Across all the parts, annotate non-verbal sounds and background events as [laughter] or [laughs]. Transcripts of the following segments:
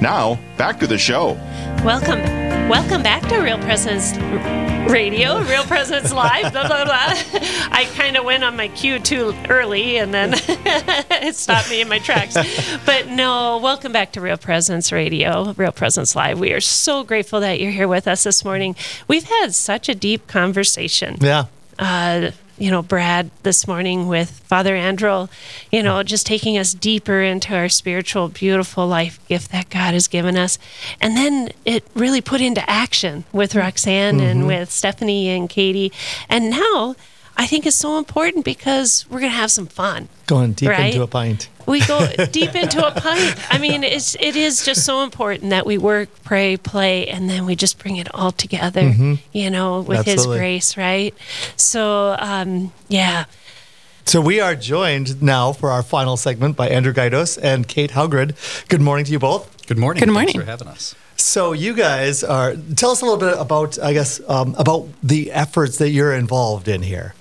Now, back to the show. Welcome, welcome back to Real Presence Radio, Real Presence Live. Blah, blah, blah. I kind of went on my cue too early, and then [laughs] it stopped me in my tracks. But no, welcome back to Real Presence Radio, Real Presence Live. We are so grateful that you're here with us this morning. We've had such a deep conversation. Yeah. Uh, you know, Brad this morning with Father Andrew, you know, just taking us deeper into our spiritual, beautiful life gift that God has given us. And then it really put into action with Roxanne and mm-hmm. with Stephanie and Katie. And now I think it's so important because we're going to have some fun. Going deep Right? into a pint. We go [laughs] deep into a pint. I mean, it's it is just so important that we work, pray, play, and then we just bring it all together. You know, with His grace, right? So, um, yeah. So we are joined now for our final segment by Andrew Gaidos and Kate Haugrid. Good morning to you both. Good morning. Good morning. Thanks for having us. So you guys are tell us a little bit about I guess um, about the efforts that you're involved in here.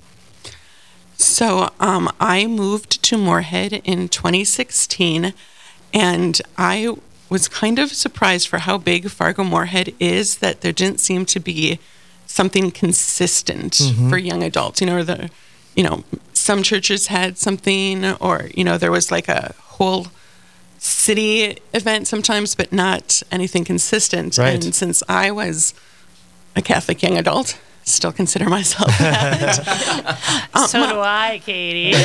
So um, I moved to Moorhead in 2016, and I was kind of surprised for how big Fargo Moorhead is that there didn't seem to be something consistent for young adults. You know, the you know some churches had something, or you know there was like a whole city event sometimes, but not anything consistent. Right. And since I was a Catholic young adult, still consider myself [laughs] that. so do I, Katie. [laughs]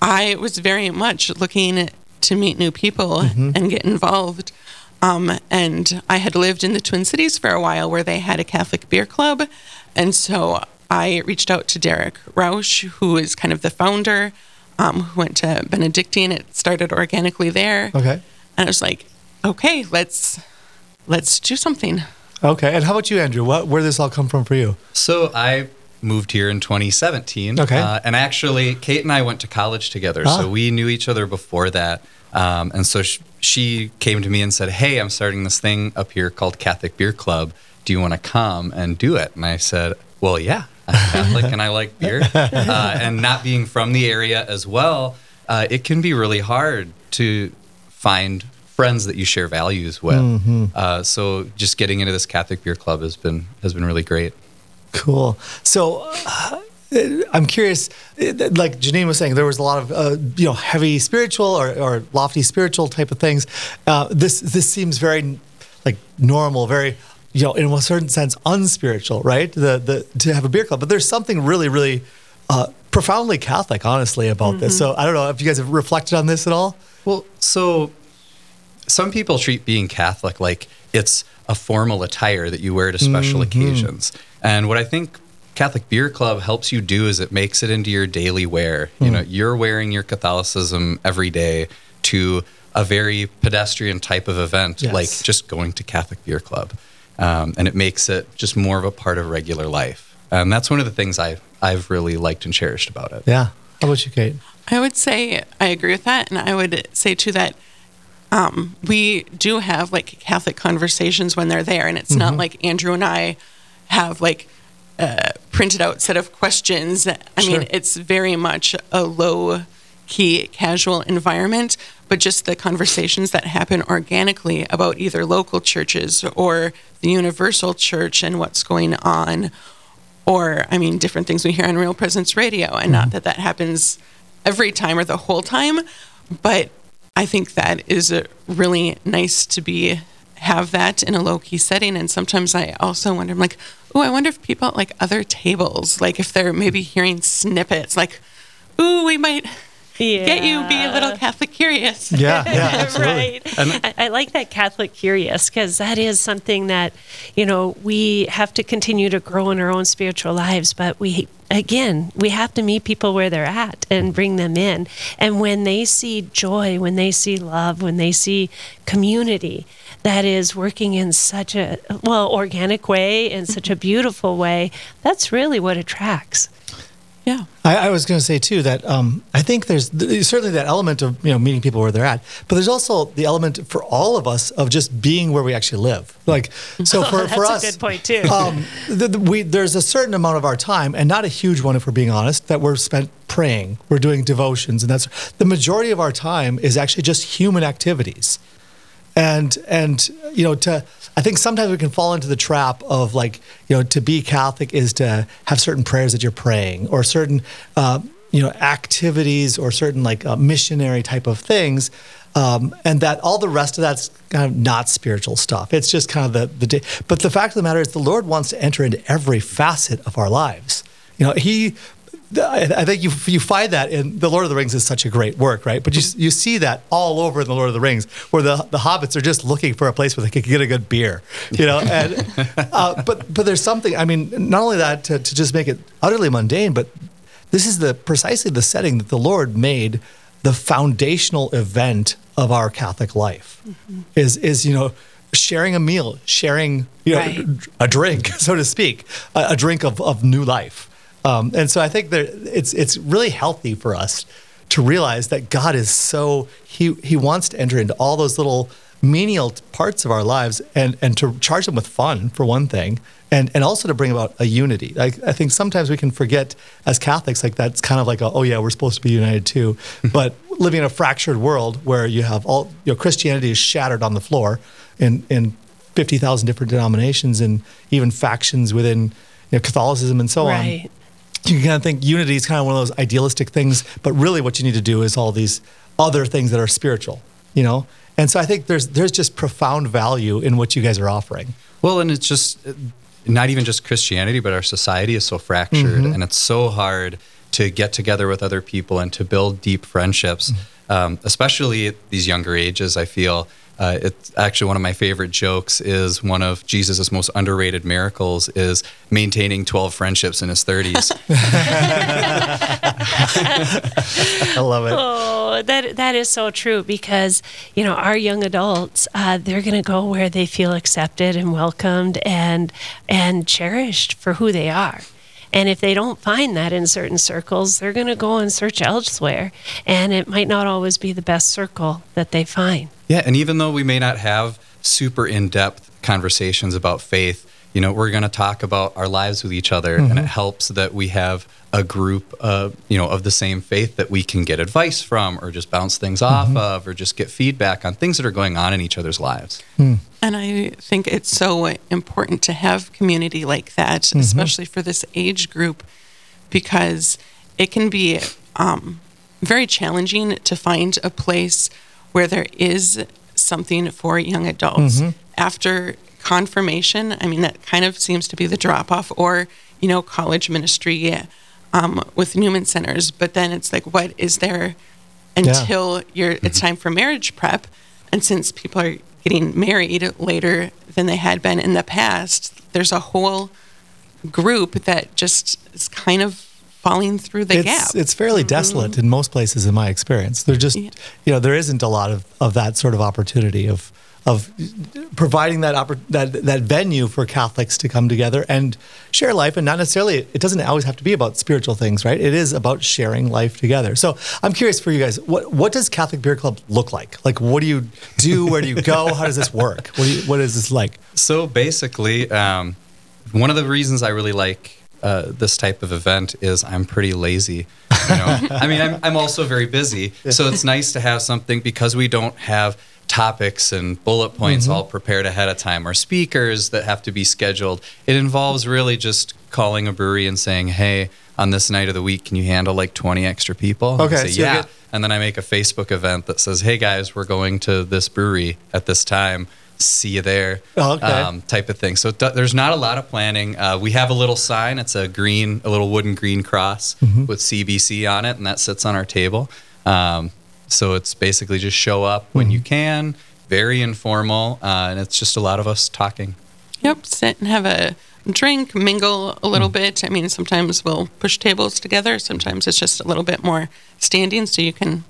I was very much looking to meet new people Mm-hmm. and get involved. Um, and I had lived in the Twin Cities for a while where they had a Catholic beer club. And so I reached out to Derek Rausch, who is kind of the founder, um, who went to Benedictine. It started organically there. Okay. And I was like, okay, let's let's do something. Okay. And how about you, Andrew? What where did this all come from for you? So I moved here in 2017. Okay. Uh, and actually, Kate and I went to college together. Ah. So we knew each other before that. Um, and so sh- she came to me and said, Hey, I'm starting this thing up here called Catholic Beer Club. Do you want to come and do it? And I said, Well, yeah, I'm [laughs] Catholic and I like beer. [laughs] Uh, and not being from the area as well, uh, it can be really hard to find friends that you share values with. Mm-hmm. Uh, so just getting into this Catholic Beer Club has been has been really great. Cool. So uh, I'm curious, uh, like Janine was saying, there was a lot of uh, you know heavy spiritual or, or lofty spiritual type of things. Uh, this this seems very like normal, very you know in a certain sense unspiritual, right? The the to have a beer club, but there's something really really uh, profoundly Catholic, honestly, about this. So I don't know if you guys have reflected on this at all. Well, so some people treat being Catholic like it's a formal attire that you wear to special occasions. And what I think Catholic Beer Club helps you do is it makes it into your daily wear. You know, you're wearing your Catholicism every day to a very pedestrian type of event, Yes. like just going to Catholic Beer Club. Um, and it makes it just more of a part of regular life. And that's one of the things I, I've really liked and cherished about it. Yeah. How about you, Kate? I would say I agree with that, and I would say too that um, we do have like Catholic conversations when they're there, and it's not mm-hmm. like Andrew and I have like a printed out set of questions. I Sure. mean, it's very much a low key casual environment, but just the conversations that happen organically about either local churches or the universal church and what's going on or I mean different things we hear on Real Presence Radio, and not mm-hmm. that that happens every time or the whole time, but I think that is really nice to be have that in a low key setting. And sometimes I also wonder, I'm like, oh, I wonder if people at like other tables, like if they're maybe hearing snippets, like, ooh, we might get you be a little Catholic curious. Yeah, yeah, [laughs] absolutely. right. I, I like that Catholic curious because that is something that, you know, we have to continue to grow in our own spiritual lives, but we, again, we have to meet people where they're at and bring them in. And when they see joy, when they see love, when they see community, that is working in such a well organic way in such a beautiful way that's really what attracts Yeah. I, I was going to say too that um, I think there's, there's certainly that element of you know meeting people where they're at, but there's also the element for all of us of just being where we actually live. Like so [laughs] for, That's for a us, good point, too. Um, the, the, we there's a certain amount of our time, and not a huge one if we're being honest, that we're spent praying, we're doing devotions, and that's the majority of our time is actually just human activities and and you know to i think sometimes we can fall into the trap of like you know to be catholic is to have certain prayers that you're praying or certain uh, you know activities or certain like uh, missionary type of things um, and that all the rest of that's kind of not spiritual stuff. It's just kind of the the day but the fact of the matter is the lord wants to enter into every facet of our lives. You know he I I think you you find that in the Lord of the Rings is such a great work, right? But you you see that all over in the Lord of the Rings, where the the hobbits are just looking for a place where they can get a good beer, you know. [laughs] And uh, but but there's something. I mean, not only that to, to just make it utterly mundane, but this is the precisely the setting that the Lord made the foundational event of our Catholic life. Is is you know sharing a meal, sharing you know Right. a drink, [laughs] so to speak, a, a drink of, of new life. Um, and so I think that it's it's really healthy for us to realize that God is so he he wants to enter into all those little menial parts of our lives and and to charge them with fun for one thing and and also to bring about a unity. Like I think sometimes we can forget as Catholics like that's kind of like a, oh yeah we're supposed to be united too, [laughs] but living in a fractured world where you have all you know Christianity is shattered on the floor in in fifty thousand different denominations and even factions within you know, Catholicism and so on Right. You can kind of think unity is kind of one of those idealistic things, but really what you need to do is all these other things that are spiritual, you know? And so I think there's there's just profound value in what you guys are offering. Well, and it's just uh, not even just Christianity, but our society is so fractured, and it's so hard to get together with other people and to build deep friendships, um, especially at these younger ages. I feel uh, it's actually one of my favorite jokes is one of Jesus' most underrated miracles is maintaining 12 friendships in his 30s. [laughs] I love it. Oh, that that is so true because you know our young adults uh, they're going to go where they feel accepted and welcomed and and cherished for who they are. And if they don't find that in certain circles, they're going to go and search elsewhere, and it might not always be the best circle that they find. Yeah, and even though we may not have super in-depth conversations about faith, you know, we're going to talk about our lives with each other, and it helps that we have a group, uh, you know, of the same faith that we can get advice from, or just bounce things off of, or just get feedback on things that are going on in each other's lives. And I think it's so important to have community like that, especially for this age group, because it can be um, very challenging to find a place where there is something for young adults. After confirmation, I mean, that kind of seems to be the drop off, or, you know, college ministry um, with Newman Centers. But then it's like, what is there until you're, it's time for marriage prep? And since people are getting married later than they had been in the past, there's a whole group that just is kind of falling through the it's, gap. it's fairly desolate in most places in my experience. There just Yeah. you know, there isn't a lot of, of that sort of opportunity of of providing that oppor- that that venue for Catholics to come together and share life and not necessarily it doesn't always have to be about spiritual things, right? It is about sharing life together. So I'm curious for you guys, what what does Catholic Beer Club look like? Like what do you do? Where do you go? How does this work? What do you, what is this like? So basically, um, one of the reasons I really like uh, this type of event is I'm pretty lazy. You know? [laughs] I mean, I'm, I'm also very busy, so it's nice to have something because we don't have topics and bullet points all prepared ahead of time or speakers that have to be scheduled. It involves really just calling a brewery and saying, "Hey, on this night of the week, can you handle like 20 extra people?" And Okay, say, so yeah. get- And then I make a Facebook event that says, "Hey guys, we're going to this brewery at this time. See you there." Oh, okay. Um, type of thing. So it there's not a lot of planning. Uh, we have a little sign. It's a green, a little wooden green cross Mm-hmm. with CBC on it, and that sits on our table. Um, so it's basically just show up when Mm-hmm. you can. Very informal, uh, and it's just a lot of us talking. Yep, sit and have a drink, mingle a little bit. I mean, sometimes we'll push tables together. Sometimes it's just a little bit more standing so you can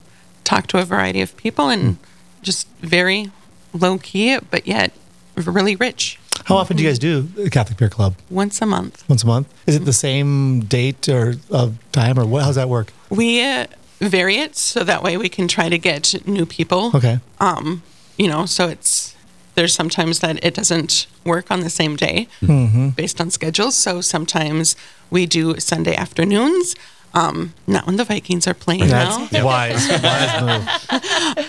talk to a variety of people and Hmm. just very low key, but yet really rich. How often do you guys do the Catholic Beer Club? Once a month. Once a month? Is it the same date or uh, time, or what? How's that work? We uh, vary it so that way we can try to get new people. Okay. Um, you know, so it's there's sometimes that it doesn't work on the same day Mm-hmm. based on schedules. So sometimes we do Sunday afternoons. Um, not when the Vikings are playing now. That's wise. Wise move. [laughs]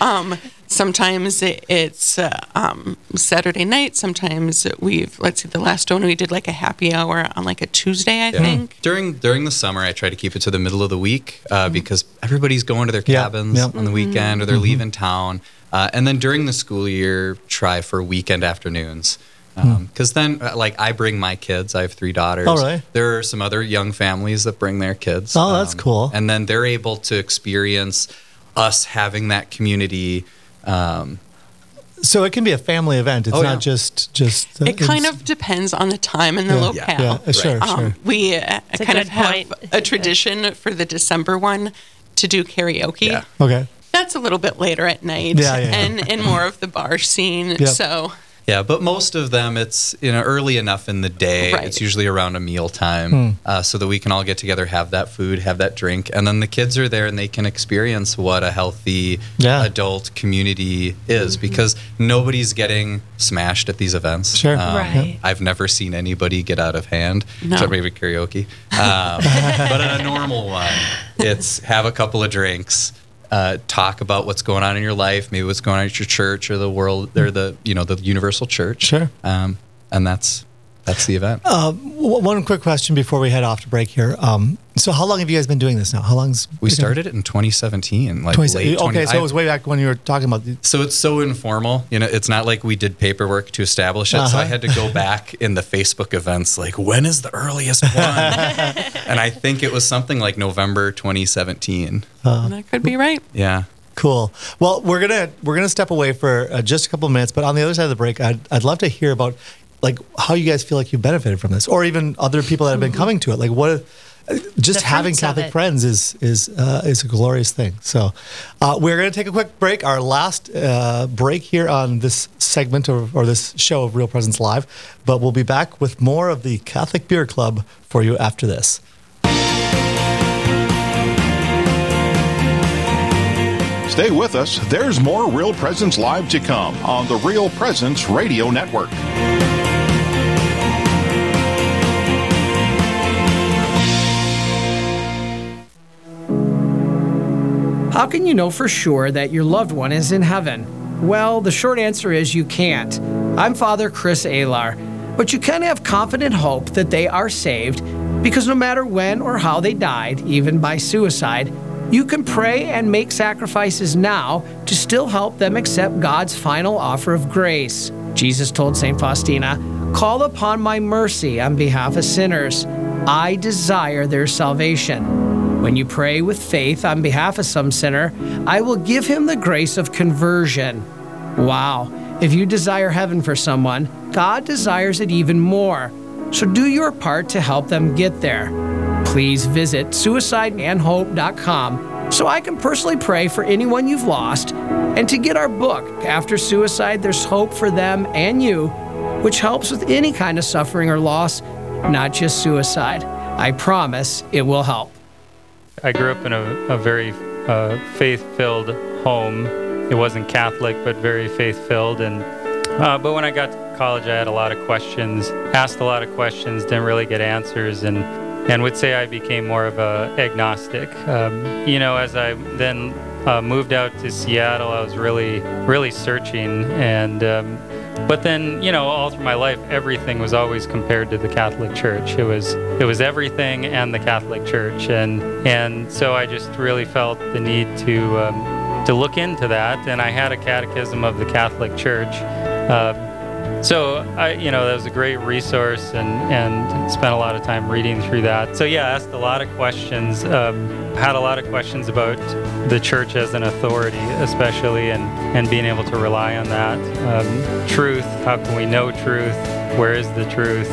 Sometimes it, it's uh, um, Saturday night. Sometimes we've let's see, the last one we did like a happy hour on like a Tuesday, I think. During during the summer, I try to keep it to the middle of the week uh, because everybody's going to their cabins yeah. on the weekend or they're leaving town. Uh, and then during the school year, try for weekend afternoons. Because then, uh, like, I bring my kids. I have three daughters. Oh, really? There are some other young families that bring their kids. Oh, that's cool. And then they're able to experience us having that community. Um, So it can be a family event. It's Oh, not yeah. just just. uh, It kind of depends on the time and the Yeah. locale. Yeah, sure, Right. sure. Um, we uh, kind of good have point. a tradition for the December one to do karaoke. Yeah. okay. That's a little bit later at night Yeah, yeah, yeah. and and more of the bar scene. Yep. So Yeah, but most of them, it's you know early enough in the day. Right. It's usually around a meal time, Hmm. uh, so that we can all get together, have that food, have that drink, and then the kids are there and they can experience what a healthy Yeah. adult community is because nobody's getting smashed at these events. Sure. Right. I've never seen anybody get out of hand, No. except maybe karaoke. Um, [laughs] but at a normal one, it's have a couple of drinks. Uh, talk about what's going on in your life, maybe what's going on at your church or the world or the you know the universal church. Sure. Um, and that's that's the event. W- One quick question before we head off to break here. Um, so how long have you guys been doing this now? How long's we started it in 2017, like 20, late 20 okay, so it was way back when you were talking about. The, So it's so informal, you know. It's not like we did paperwork to establish it. So I Uh-huh. had to go back [laughs] in the Facebook events, like when is the earliest one? [laughs] and I think it was something like November 2017. that could be right. Yeah. Cool. Well, we're gonna we're gonna step away for uh, just a couple of minutes, but on the other side of the break, I'd I'd love to hear about like how you guys feel like you benefited from this, or even other people that have been coming to it. Like what. Just The having Catholic friends is is uh, is a glorious thing. So, uh, we're going to take a quick break. Our last uh, break here on this segment of, or this show of Real Presence Live, but we'll be back with more of the Catholic Beer Club for you after this. Stay with us. There's more Real Presence Live to come on the Real Presence Radio Network. How can you know for sure that your loved one is in heaven? Well, the short answer is you can't. I'm Father Chris Alar, but you can have confident hope that they are saved because no matter when or how they died, even by suicide, you can pray and make sacrifices now to still help them accept God's final offer of grace. Jesus told St. Faustina, Call upon my mercy on behalf of sinners. I desire their salvation. When you pray with faith on behalf of some sinner, I will give him the grace of conversion. Wow. If you desire heaven for someone, God desires it even more. So do your part to help them get there. Please visit suicideandhope.com so I can personally pray for anyone you've lost and to get our book, After Suicide There's Hope for Them and You, which helps with any kind of suffering or loss, not just suicide. I promise it will help. I grew up in a, a very uh, faith-filled home. It wasn't Catholic, but very faith-filled. And uh, but when I got to college, I had a lot of questions, asked a lot of questions, didn't really get answers, and and would say I became more of a agnostic. Um, you know, as I then uh, moved out to Seattle, I was really really searching and. Um, but then, you know, all through my life, everything was always compared to the Catholic Church. It was it was everything and the Catholic Church, and and so I just really felt the need to um, to look into that. And I had a catechism of the Catholic Church. Uh, so I, you know, that was a great resource, and and spent a lot of time reading through that. So yeah, asked a lot of questions. Um, had a lot of questions about the church as an authority, especially, and and being able to rely on that. Um, truth. How can we know truth? Where is the truth?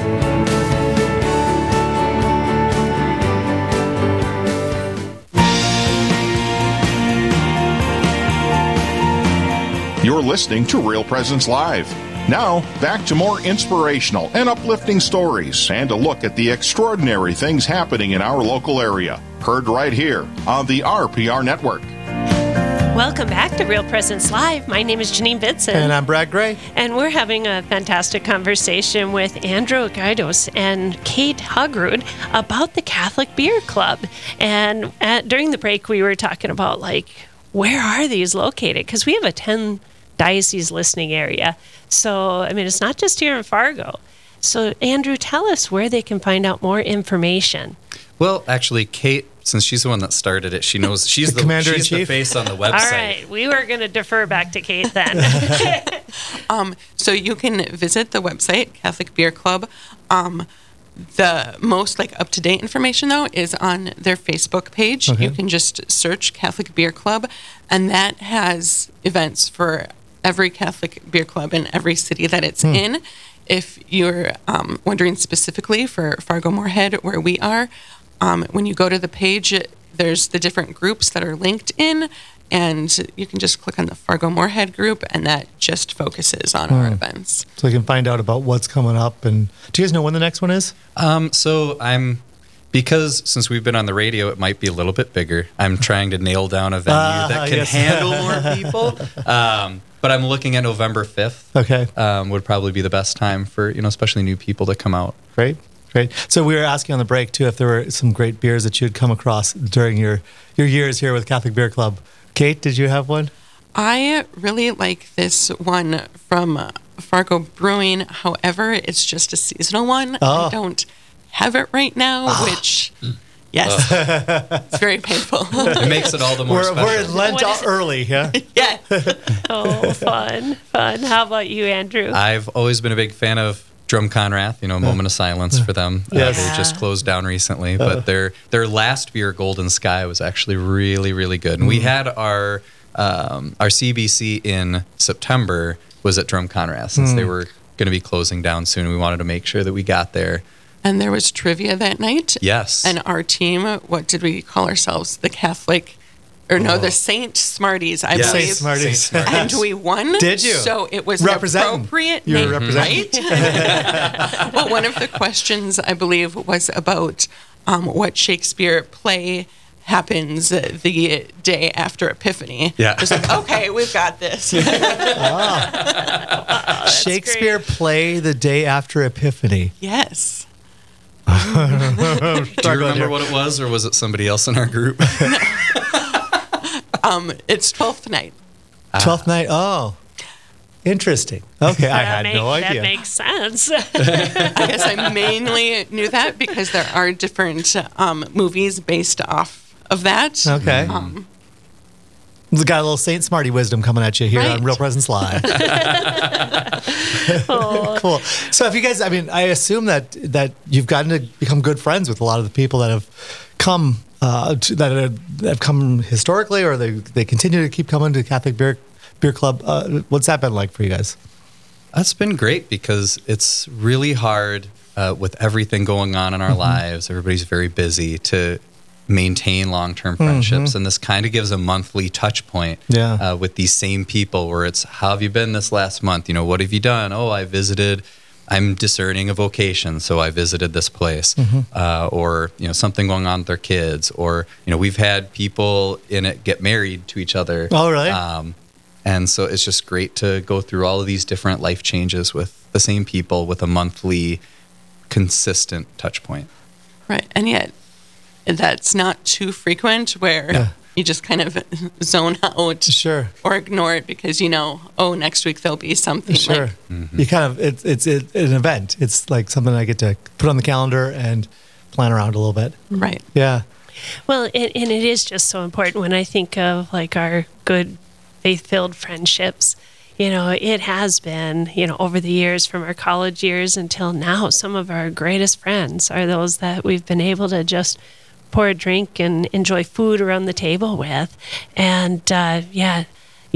You're listening to Real Presence Live. Now, back to more inspirational and uplifting stories and a look at the extraordinary things happening in our local area. Heard right here on the RPR Network. Welcome back to Real Presence Live. My name is Janine Bitson. And I'm Brad Gray. And we're having a fantastic conversation with Andrew Gaidos and Kate Hugrud about the Catholic Beer Club. And at, during the break, we were talking about like, where are these located? Because we have a 10 diocese listening area. So, I mean, it's not just here in Fargo. So, Andrew, tell us where they can find out more information. Well, actually, Kate, since she's the one that started it, she knows she's [laughs] the, commander in she's the chief? face on the website. All right, we were going to defer back to Kate then. [laughs] [laughs] Um, so you can visit the website Catholic Beer Club. Um, the most like up to date information though is on their Facebook page. Okay. You can just search Catholic Beer Club, and that has events for every Catholic beer club in every city that it's in. If you're um, wondering specifically for Fargo Moorhead, where we are, um, when you go to the page, there's the different groups that are linked in, and you can just click on the Fargo Moorhead group, and that just focuses on our events. So we can find out about what's coming up. And do you guys know when the next one is? Um, so I'm because since we've been on the radio, it might be a little bit bigger. I'm trying to nail down a venue Ah, that can yes. handle [laughs] more people. Um, but I'm looking at November 5th. Okay. Um, would probably be the best time for you know, especially new people to come out. Great, great. So we were asking on the break too if there were some great beers that you had come across during your your years here with Catholic Beer Club. Kate, did you have one? I really like this one from uh, Fargo Brewing. However, it's just a seasonal one. Oh. I don't have it right now, which, yes, [laughs] it's very painful. It makes it all the more We're, special. we're in Lent What is early, [laughs] yeah. yeah. [laughs] oh, fun, fun. How about you, Andrew? I've always been a big fan of Drumconrath. You know, a moment of silence for them. Uh, Yes. they just closed down recently, but their their last beer, Golden Sky, was actually really really good. And we had our um, our CBC in September was at Drumconrath since they were going to be closing down soon. We wanted to make sure that we got there. And there was trivia that night. Yes. And our team, what did we call ourselves? The Catholic, or no, the Saint Smarties, I Yes. believe. Saint Smarties. Saint Smarties. And we won. Did you? So it was appropriate You were name, representing. right? [laughs] well, one of the questions I believe was about um, what Shakespeare play happens the day after Epiphany. Yeah. It was like, okay, we've got this. [laughs] [laughs] Shakespeare play the day after Epiphany. yes. [laughs] [laughs] Do you remember what it was, or was it somebody else in our group? [laughs] Um, it's Twelfth Night. Twelfth night. Oh, interesting. Okay, I had make- no idea. That makes sense. I guess I mainly knew that because there are different um, movies based off of that. okay. Um, We got a little Saint Smarty wisdom coming at you here on Right. Real Presence Live. [laughs] [laughs] cool. So, if you guys, I mean, I assume that that you've gotten to become good friends with a lot of the people that have come uh, to, that, are, that have come historically, or they they continue to keep coming to Catholic Beer Beer Club. Uh, what's that been like for you guys? That's been great because it's really hard uh, with everything going on in our Mm-hmm. lives. Everybody's very busy to maintain long term friendships. And this kind of gives a monthly touch point Mm-hmm. Yeah. uh, with these same people where it's, how have you been this last month? You know, what have you done? Oh, I visited. I'm discerning a vocation, so I visited this place, Mm-hmm. uh, or you know something going on with their kids, or you know we've had people in it get married to each other. Oh, really? Um, and so it's just great to go through all of these different life changes with the same people with a monthly consistent touch point. right. And yet, that's not too frequent where Yeah. you just kind of zone out Sure. or ignore it because you know, oh, next week there'll be something. Sure. Like, You kind of it's it's it, an event. It's like something I get to put on the calendar and plan around a little bit. right. Yeah. Well, and, and it is just so important when I think of like our good faith filled friendships. You know, it has been, you know, over the years from our college years until now, some of our greatest friends are those that we've been able to just pour a drink and enjoy food around the table with. And uh, yeah,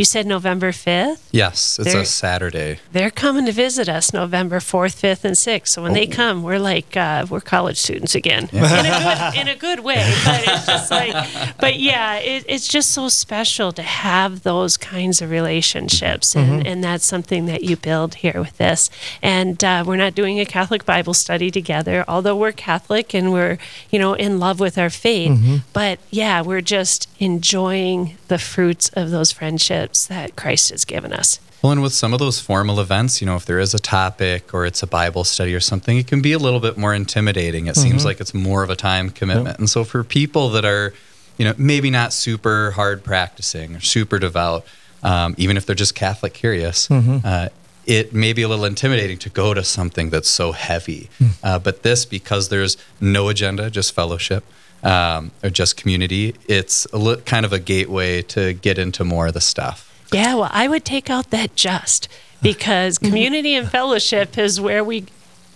You said November 5th? Yes, it's There- a Saturday. They're coming to visit us November 4th, 5th, and 6th. So when they Oh. come, we're like, uh, we're college students again. In, a good, in a good way. But it's just like, but yeah, it, it's just so special to have those kinds of relationships. And, Mm-hmm. and that's something that you build here with this. And uh, we're not doing a Catholic Bible study together, although we're Catholic and we're, you know, in love with our faith. Mm-hmm. But yeah, we're just enjoying the fruits of those friendships that Christ has given us. Well, and with some of those formal events, you know, if there is a topic or it's a Bible study or something, it can be a little bit more intimidating. It seems like it's more of a time commitment. And so for people that are, you know, maybe not super hard practicing or super devout, um, even if they're just Catholic curious, uh, it may be a little intimidating to go to something that's so heavy. Uh, but this, because there's no agenda, just fellowship. Um, or just community. It's a li- kind of a gateway to get into more of the stuff. Yeah, well, I would take out that just because [laughs] community and fellowship is where we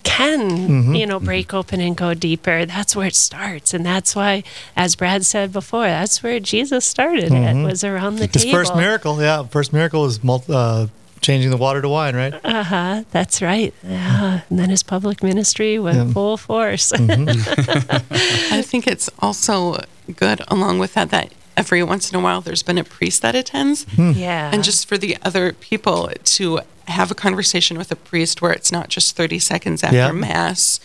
can, you know, break open and go deeper. That's where it starts. And that's why, as Brad said before, that's where Jesus started it, was around the His table. first miracle, yeah, first miracle was mul- uh, changing the water to wine, right? Uh huh. That's right. Yeah. Mm-hmm. And then his public ministry went Yeah. full force. Mm-hmm. [laughs] I think it's also good, along with that, that every once in a while there's been a priest that attends. Hmm. yeah. And just for the other people to have a conversation with a priest where it's not just 30 seconds after Yeah. Mass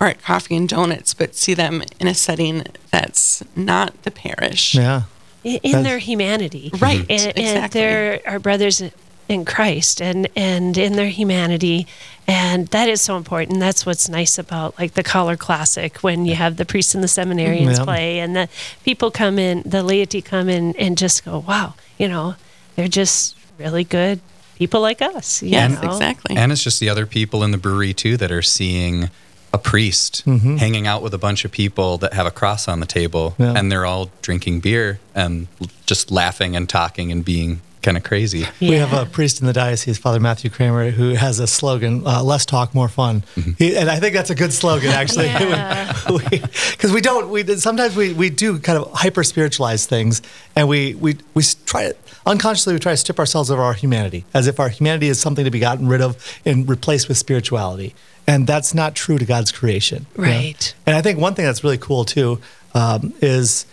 or at coffee and donuts, but see them in a setting that's not the parish. Yeah. in, in their humanity. Right, And, and exactly. they're our brothers in Christ and, and in their humanity. And that is so important. That's what's nice about like the Collar Classic when you have the priests and the seminarians Yeah. play and the people come in, the laity come in and just go, wow, you know, they're just really good people like us. you Yes, know? exactly. And it's just the other people in the brewery too that are seeing a priest mm-hmm. hanging out with a bunch of people that have a cross on the table Yeah. and they're all drinking beer and just laughing and talking and being kind of crazy. We have a priest in the diocese, Father Matthew Kramer, who has a slogan: uh, "Less talk, more fun." He, and I think that's a good slogan, actually, because [laughs] we, don't. We sometimes we, we do kind of hyper spiritualize things, and we we we try to unconsciously we try to strip ourselves of our humanity, as if our humanity is something to be gotten rid of and replaced with spirituality, and that's not true to God's creation. you know? Right. And I think one thing that's really cool too um, is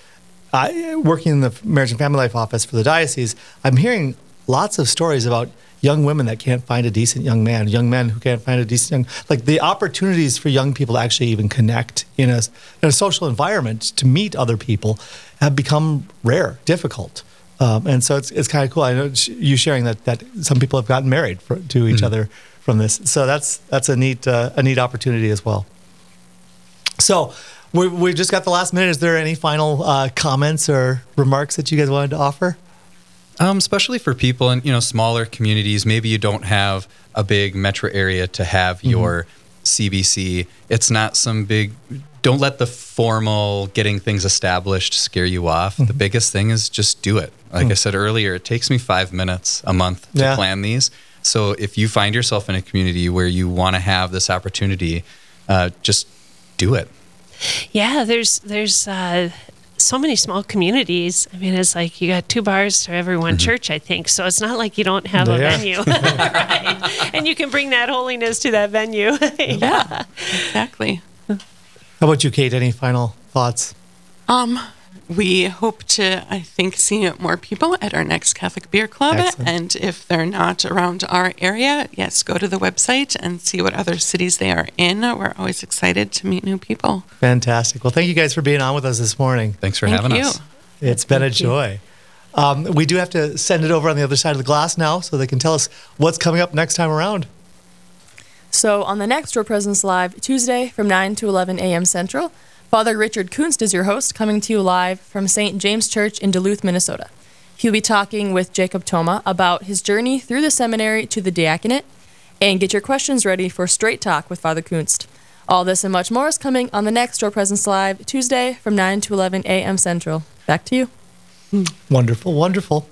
I, working in the marriage and family life office for the diocese, I'm hearing lots of stories about young women that can't find a decent young man, young men who can't find a decent young, like the opportunities for young people to actually even connect in a, in a social environment to meet other people have become rare, difficult. Um, and so it's, it's kind of cool. I know you sharing that, that some people have gotten married for, to each other from this. So that's, that's a neat, uh, a neat opportunity as well. So we, we just got the last minute. Is there any final uh, comments or remarks that you guys wanted to offer? Um, especially for people in you know smaller communities, maybe you don't have a big metro area to have your CBC. It's not some big. Don't let the formal getting things established scare you off. The biggest thing is just do it. Like I said earlier, it takes me five minutes a month to Yeah. plan these. So if you find yourself in a community where you want to have this opportunity, uh, just do it. Yeah, there's there's uh, so many small communities. I mean, it's like you got two bars to every one church, I think. So it's not like you don't have a venue, [laughs] right? And you can bring that holiness to that venue. [laughs] yeah. Exactly. How about you, Kate? Any final thoughts? Um, we hope to, I think, see more people at our next Catholic Beer Club. Excellent. And if they're not around our area, yes, go to the website and see what other cities they are in. We're always excited to meet new people. Fantastic. Well, thank you guys for being on with us this morning. Thanks for Thank having you. us. It's been a Thank you. joy. Um, we do have to send it over on the other side of the glass now so they can tell us what's coming up next time around. So on the next Real Presence Live, Tuesday from 9 to 11 a.m. Central, Father Richard Kunst is your host, coming to you live from St. James Church in Duluth, Minnesota. He'll be talking with Jacob Toma about his journey through the seminary to the diaconate, and get your questions ready for Straight Talk with Father Kunst. All this and much more is coming on the next Door Presence Live, Tuesday from 9 to 11 a.m. Central. Back to you. Hmm. Wonderful, wonderful.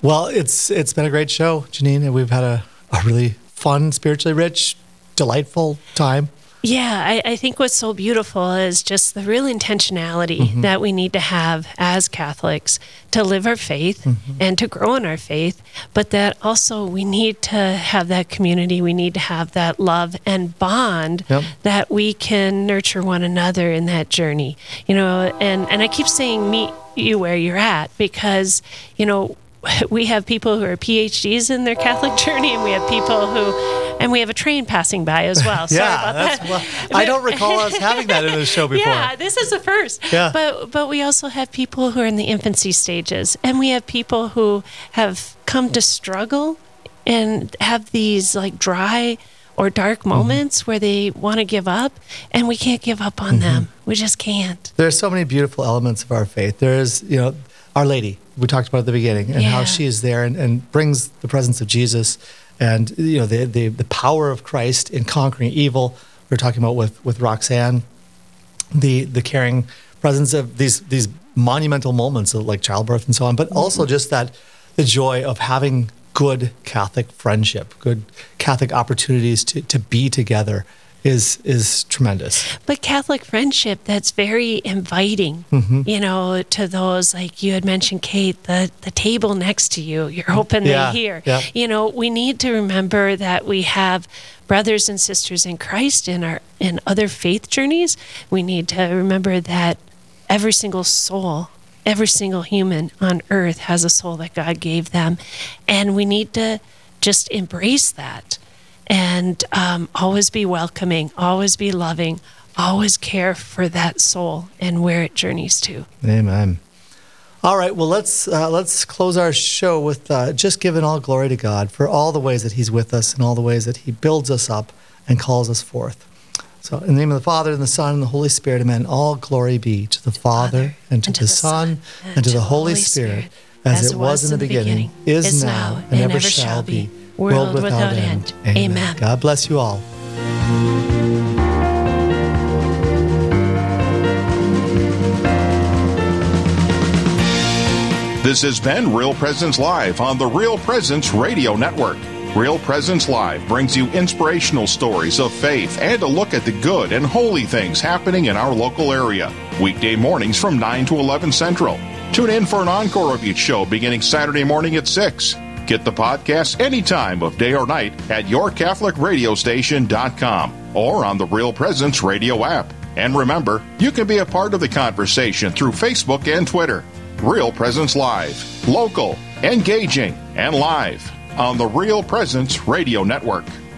Well, it's it's been a great show, Janine, and we've had a, a really fun, spiritually rich, delightful time. Yeah, I, I think what's so beautiful is just the real intentionality mm-hmm. that we need to have as Catholics to live our faith mm-hmm. and to grow in our faith, but that also we need to have that community, we need to have that love and bond Yep. that we can nurture one another in that journey. You know, and, and I keep saying meet you where you're at because, you know, [laughs] we have people who are PhDs in their Catholic [laughs] journey, and we have people who, and we have a train passing by as well. [laughs] Sorry yeah, about that's that. well, [laughs] I don't recall us having that in the show [laughs] before. Yeah, this is the first. Yeah. But but we also have people who are in the infancy stages, and we have people who have come to struggle and have these like dry or dark Mm-hmm. moments where they want to give up, and we can't give up on them. Mm-hmm. We just can't. There are so many beautiful elements of our faith. There is, you know, Our Lady, we talked about at the beginning, and how she is there and, and brings the presence of Jesus and, you know, the, the, the power of Christ in conquering evil. We were talking about with, with Roxanne, the, the caring presence of these, these monumental moments of like childbirth and so on, but also mm-hmm. just that the joy of having good Catholic friendship, good Catholic opportunities to, to be together is, is tremendous. But Catholic friendship that's very inviting, Mm-hmm. you know, to those like you had mentioned, Kate, the the table next to you. You're hoping Yeah, they hear. yeah. You know, we need to remember that we have brothers and sisters in Christ in our in other faith journeys. We need to remember that every single soul, every single human on earth has a soul that God gave them, and we need to just embrace that and um, always be welcoming, always be loving, always care for that soul and where it journeys to. Amen. All right, well let's uh, let's close our show with uh, just giving all glory to God for all the ways that He's with us and all the ways that He builds us up and calls us forth. So, in the name of the Father and the Son and the Holy Spirit, Amen. All glory be to the Father and to, the, Son and to the Holy Spirit, as, it was in the beginning, is now, and ever shall be, world without end. Amen. God bless you all. This has been Real Presence Live on the Real Presence Radio Network. Real Presence Live brings you inspirational stories of faith and a look at the good and holy things happening in our local area. Weekday mornings from 9 to 11 Central. Tune in for an encore of each show beginning Saturday morning at 6. Get the podcast any time of day or night at yourcatholicradiostation.com or on the Real Presence Radio app. And remember, you can be a part of the conversation through Facebook and Twitter. Real Presence Live. Local, engaging, and live on the Real Presence Radio Network.